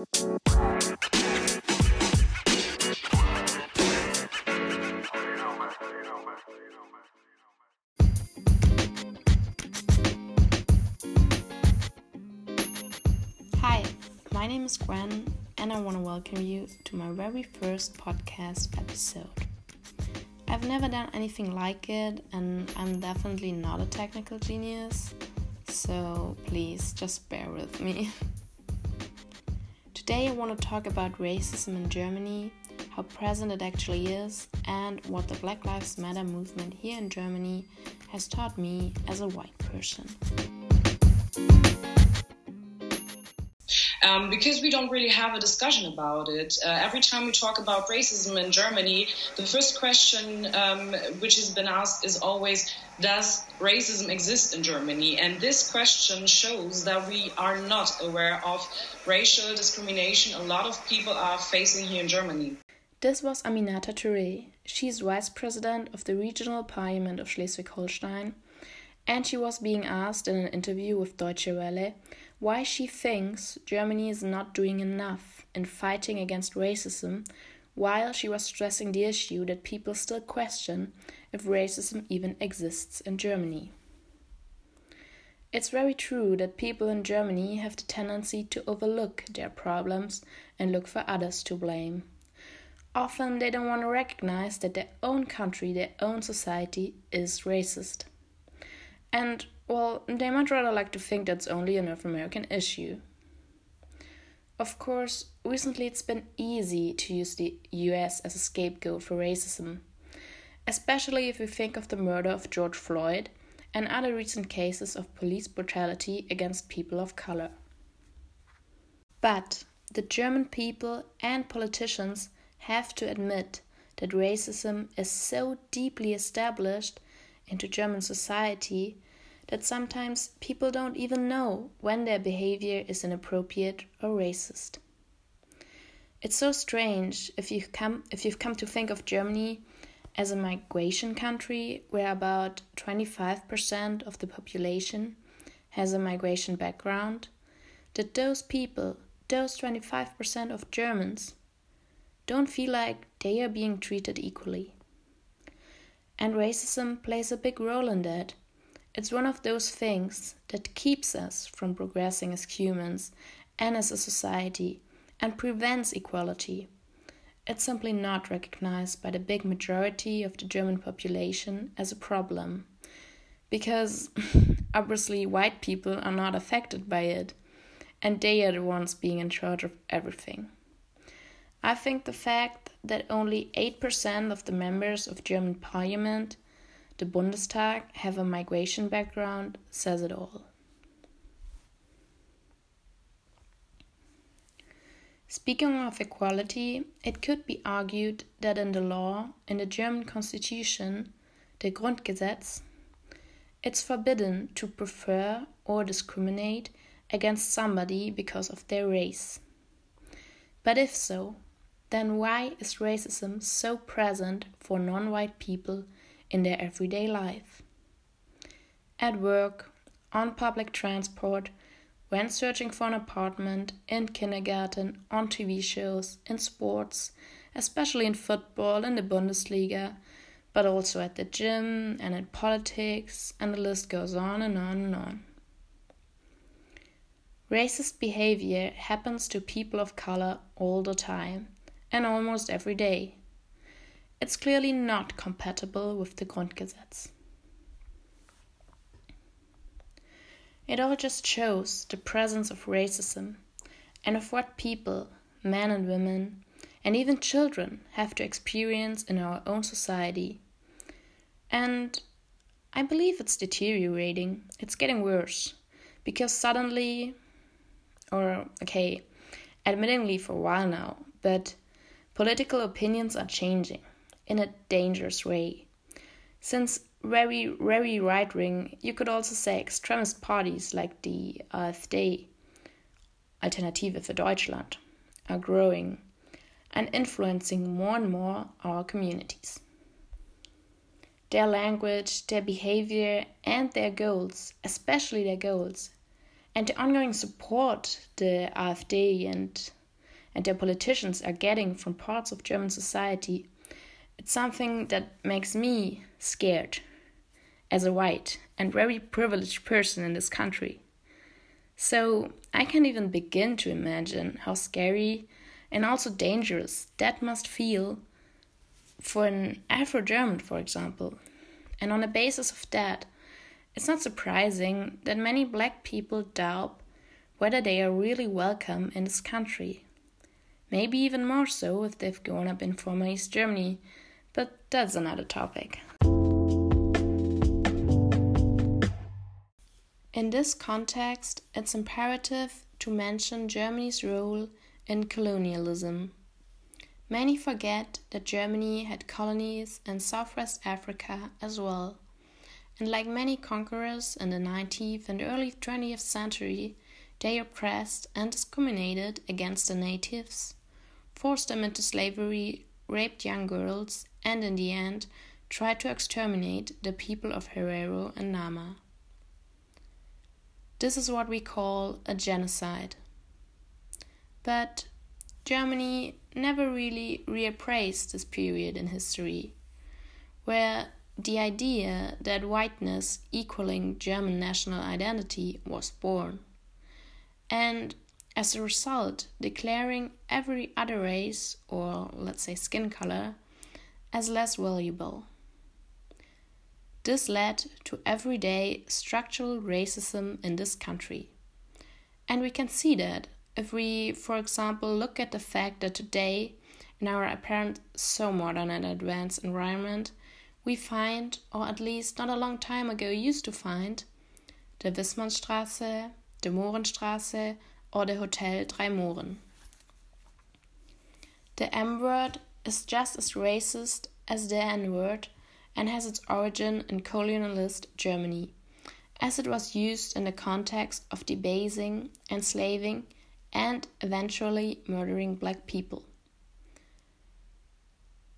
Hi, my name is Gwen, and I want to welcome you to my very first podcast episode. I've never done anything like it, and I'm definitely not a technical genius, so please just bear with me. Today, I want to talk about racism in Germany, how present it actually is, and what the Black Lives Matter movement here in Germany has taught me as a white person. Um, because we don't really have a discussion about it. Uh, every time we talk about racism in Germany, the first question um, which has been asked is always, does racism exist in Germany? And this question shows that we are not aware of racial discrimination a lot of people are facing here in Germany. This was Aminata Touré. She is vice president of the regional parliament of Schleswig Holstein, and she was being asked in an interview with Deutsche Welle why she thinks Germany is not doing enough in fighting against racism, while she was stressing the issue that people still question if racism even exists in Germany. It's very true that people in Germany have the tendency to overlook their problems and look for others to blame. Often they don't want to recognize that their own country, their own society is racist. And well, they might rather like to think that's only a North American issue. Of course, recently it's been easy to use the US as a scapegoat for racism, especially if we think of the murder of George Floyd and other recent cases of police brutality against people of color. But the German people and politicians have to admit that racism is so deeply established into German society that sometimes people don't even know when their behavior is inappropriate or racist. It's so strange if you come if you've come to think of Germany as a migration country where about 25% of the population has a migration background, that those people, those 25% of Germans, don't feel like they are being treated equally. And racism plays a big role in that it's one of those things that keeps us from progressing as humans and as a society and prevents equality. It's simply not recognized by the big majority of the German population as a problem. Because obviously, white people are not affected by it, and they are the ones being in charge of everything. I think the fact that only 8% of the members of German parliament the Bundestag have a migration background says it all. Speaking of equality, it could be argued that in the law, in the German constitution, the Grundgesetz, it's forbidden to prefer or discriminate against somebody because of their race. But if so, then why is racism so present for non white people in their everyday life. At work, on public transport, when searching for an apartment, in kindergarten, on TV shows, in sports, especially in football in the Bundesliga, but also at the gym and in politics, and the list goes on and on and on. Racist behavior happens to people of color all the time and almost every day. It's clearly not compatible with the Grundgesetz. It all just shows the presence of racism and of what people, men and women, and even children have to experience in our own society. And I believe it's deteriorating, it's getting worse, because suddenly, or okay, admittingly for a while now, but political opinions are changing in a dangerous way. Since very, very right wing, you could also say extremist parties like the uh, AfD, Alternative für Deutschland, are growing and influencing more and more our communities. Their language, their behavior, and their goals, especially their goals, and the ongoing support the uh, AfD and and their politicians are getting from parts of German society, it's something that makes me scared as a white and very privileged person in this country. So I can't even begin to imagine how scary and also dangerous that must feel for an Afro German, for example. And on the basis of that, it's not surprising that many black people doubt whether they are really welcome in this country. Maybe even more so if they've grown up in former East Germany, but that's another topic. In this context, it's imperative to mention Germany's role in colonialism. Many forget that Germany had colonies in Southwest Africa as well. And like many conquerors in the 19th and early 20th century, they oppressed and discriminated against the natives, forced them into slavery, raped young girls, and in the end, tried to exterminate the people of Herero and Nama. This is what we call a genocide. But Germany never really reappraised this period in history, where the idea that whiteness equaling German national identity was born, and as a result, declaring every other race, or let's say skin color, as less valuable. This led to everyday structural racism in this country. And we can see that if we, for example, look at the fact that today, in our apparent so modern and advanced environment, we find, or at least not a long time ago used to find, the Wissmannstraße, the Mohrenstraße, or the Hotel Drei Mohren. The M word is just as racist as the N word and has its origin in colonialist Germany, as it was used in the context of debasing, enslaving, and eventually murdering black people.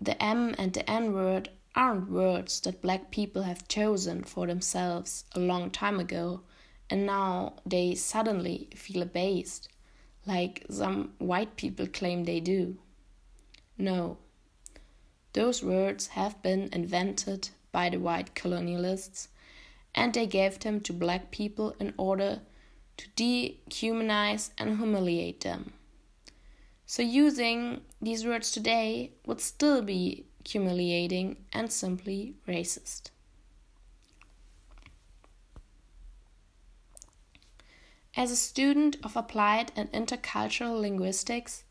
The M and the N word aren't words that black people have chosen for themselves a long time ago and now they suddenly feel abased, like some white people claim they do. No, those words have been invented by the white colonialists, and they gave them to black people in order to dehumanize and humiliate them. So, using these words today would still be humiliating and simply racist. As a student of applied and intercultural linguistics,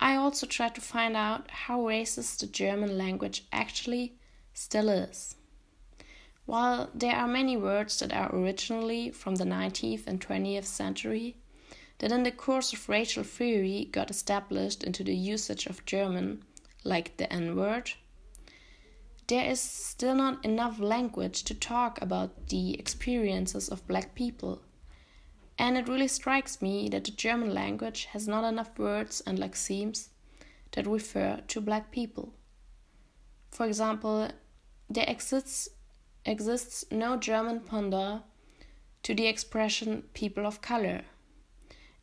I also tried to find out how racist the German language actually still is. While there are many words that are originally from the 19th and 20th century, that in the course of racial theory got established into the usage of German, like the N word, there is still not enough language to talk about the experiences of black people. And it really strikes me that the German language has not enough words and lexemes that refer to black people. For example, there exists, exists no German ponder to the expression people of color.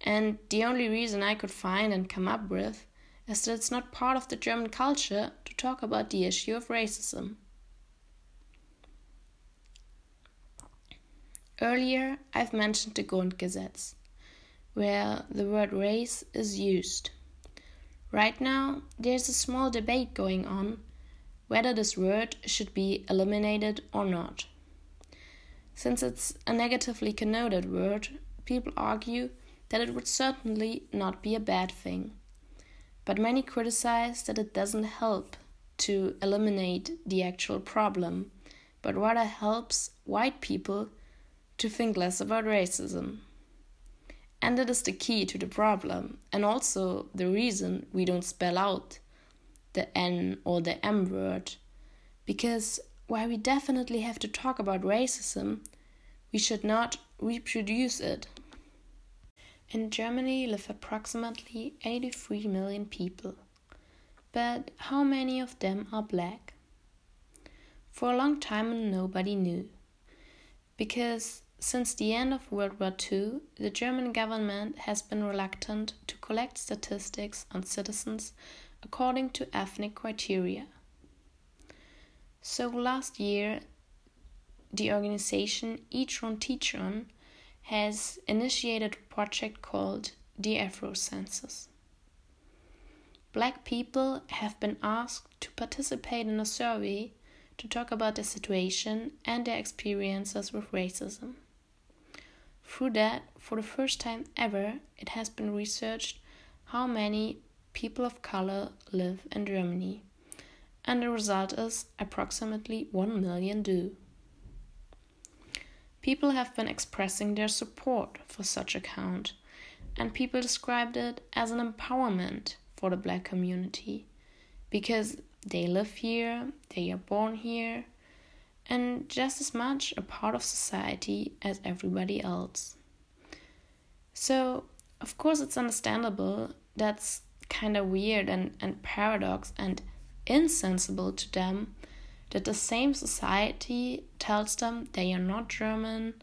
And the only reason I could find and come up with is that it's not part of the German culture to talk about the issue of racism. Earlier, I've mentioned the Grundgesetz, where the word race is used. Right now, there's a small debate going on whether this word should be eliminated or not. Since it's a negatively connoted word, people argue that it would certainly not be a bad thing. But many criticize that it doesn't help to eliminate the actual problem, but rather helps white people to think less about racism. And it is the key to the problem, and also the reason we don't spell out the N or the M word. Because while we definitely have to talk about racism, we should not reproduce it. In Germany live approximately 83 million people. But how many of them are black? For a long time, nobody knew. Because since the end of World War II, the German government has been reluctant to collect statistics on citizens according to ethnic criteria. So last year, the organization Each One Teach One has initiated a project called the Afro Census. Black people have been asked to participate in a survey to talk about their situation and their experiences with racism. Through that, for the first time ever, it has been researched how many people of color live in Germany, and the result is approximately 1 million do. People have been expressing their support for such a count, and people described it as an empowerment for the black community because they live here, they are born here, and just as much a part of society as everybody else. So, of course, it's understandable that's kind of weird and, and paradox and insensible to them that the same society tells them they are not German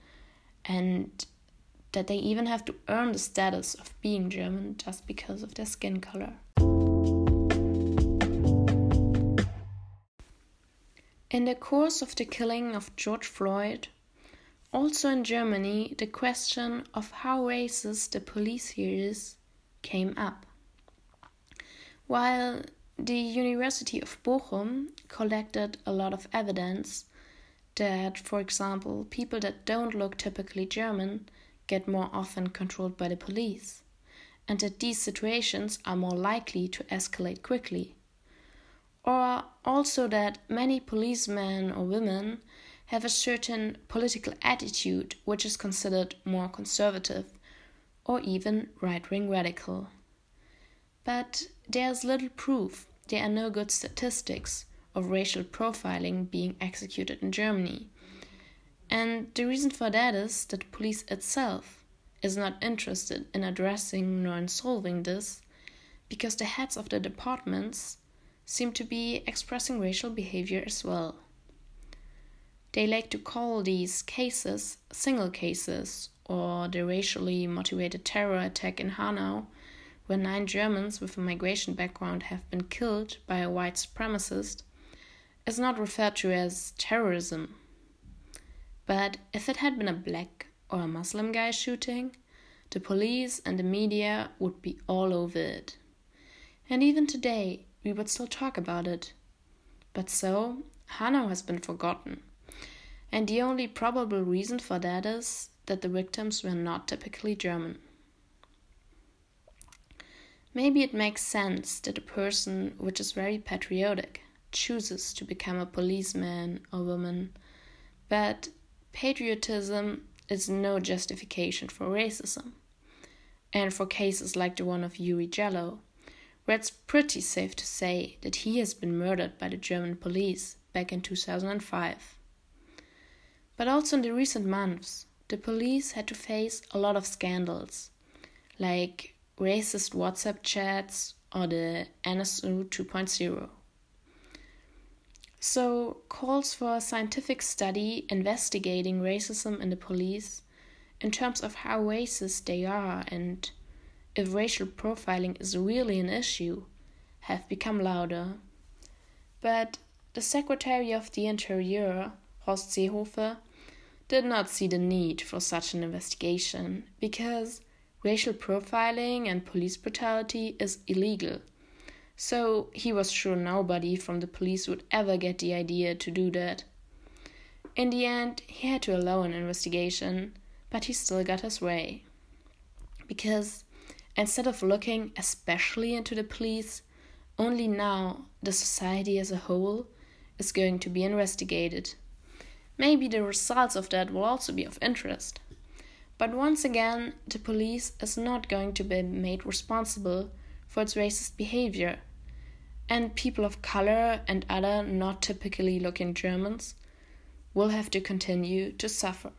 and that they even have to earn the status of being German just because of their skin color. In the course of the killing of George Floyd, also in Germany, the question of how racist the police here is came up. While the University of Bochum collected a lot of evidence that, for example, people that don't look typically German get more often controlled by the police, and that these situations are more likely to escalate quickly or also that many policemen or women have a certain political attitude which is considered more conservative or even right wing radical. But there's little proof, there are no good statistics of racial profiling being executed in Germany. And the reason for that is that police itself is not interested in addressing nor in solving this because the heads of the departments seem to be expressing racial behavior as well. They like to call these cases single cases or the racially motivated terror attack in Hanau, where nine Germans with a migration background have been killed by a white supremacist, is not referred to as terrorism. But if it had been a black or a Muslim guy shooting, the police and the media would be all over it. And even today, we would still talk about it. But so, Hanau has been forgotten. And the only probable reason for that is that the victims were not typically German. Maybe it makes sense that a person which is very patriotic chooses to become a policeman or woman, but patriotism is no justification for racism. And for cases like the one of Oury Jalloh, where it's pretty safe to say that he has been murdered by the German police back in 2005. But also in the recent months, the police had to face a lot of scandals, like racist WhatsApp chats or the NSU 2.0. So, calls for a scientific study investigating racism in the police in terms of how racist they are and if racial profiling is really an issue, have become louder. But the Secretary of the Interior, Horst Seehofer, did not see the need for such an investigation because racial profiling and police brutality is illegal. So he was sure nobody from the police would ever get the idea to do that. In the end, he had to allow an investigation, but he still got his way. Because Instead of looking especially into the police, only now the society as a whole is going to be investigated. Maybe the results of that will also be of interest. But once again, the police is not going to be made responsible for its racist behavior. And people of color and other not typically looking Germans will have to continue to suffer.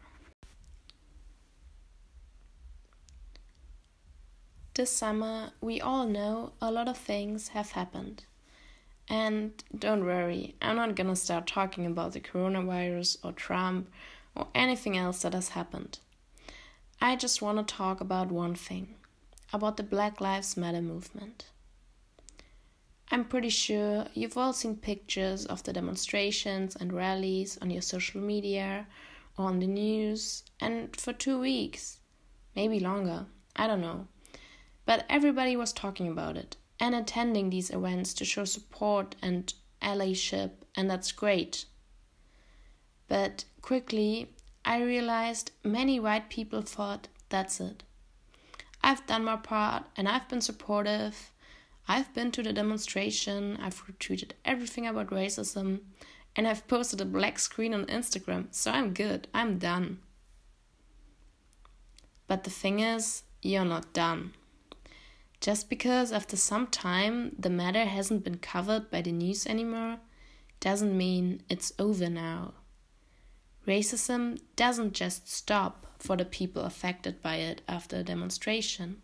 This summer, we all know a lot of things have happened. And don't worry, I'm not gonna start talking about the coronavirus or Trump or anything else that has happened. I just want to talk about one thing about the Black Lives Matter movement. I'm pretty sure you've all seen pictures of the demonstrations and rallies on your social media or on the news, and for two weeks, maybe longer, I don't know. But everybody was talking about it and attending these events to show support and allyship, and that's great. But quickly, I realized many white people thought that's it. I've done my part and I've been supportive. I've been to the demonstration, I've retweeted everything about racism, and I've posted a black screen on Instagram, so I'm good, I'm done. But the thing is, you're not done. Just because after some time the matter hasn't been covered by the news anymore doesn't mean it's over now. Racism doesn't just stop for the people affected by it after a demonstration.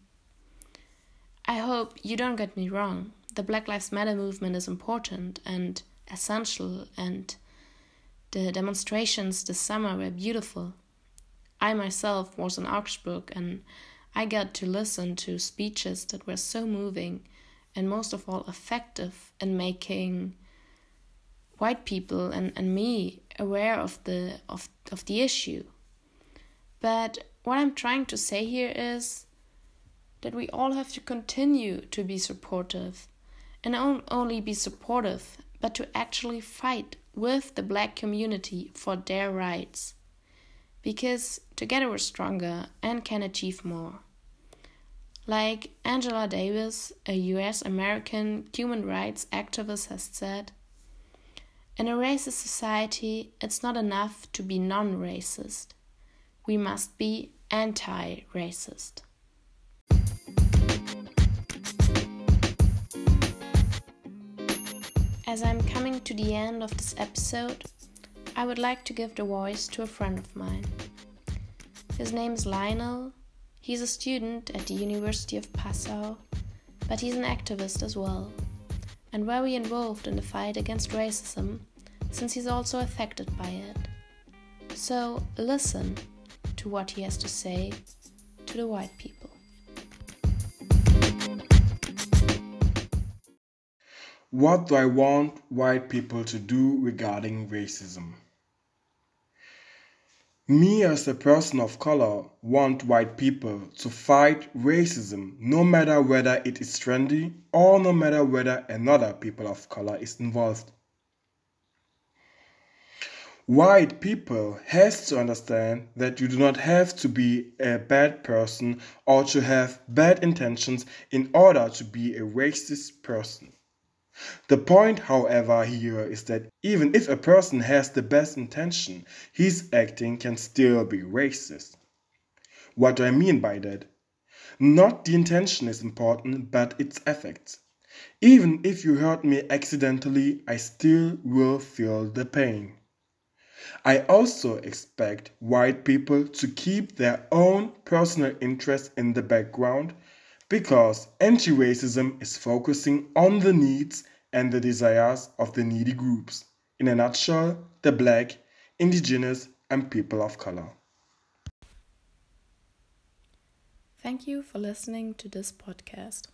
I hope you don't get me wrong. The Black Lives Matter movement is important and essential, and the demonstrations this summer were beautiful. I myself was in Augsburg and I got to listen to speeches that were so moving and most of all effective in making white people and, and me aware of the of, of the issue. But what I'm trying to say here is that we all have to continue to be supportive and not only be supportive but to actually fight with the black community for their rights because together we're stronger and can achieve more. Like Angela Davis, a US American human rights activist, has said, in a racist society, it's not enough to be non racist. We must be anti racist. As I'm coming to the end of this episode, I would like to give the voice to a friend of mine. His name is Lionel. He's a student at the University of Passau, but he's an activist as well, and very involved in the fight against racism since he's also affected by it. So listen to what he has to say to the white people. What do I want white people to do regarding racism? Me as a person of color want white people to fight racism no matter whether it is trendy or no matter whether another people of color is involved. White people has to understand that you do not have to be a bad person or to have bad intentions in order to be a racist person. The point, however, here is that even if a person has the best intention, his acting can still be racist. What do I mean by that? Not the intention is important, but its effects. Even if you hurt me accidentally, I still will feel the pain. I also expect white people to keep their own personal interests in the background because anti racism is focusing on the needs and the desires of the needy groups. In a nutshell, the black, indigenous, and people of color. Thank you for listening to this podcast.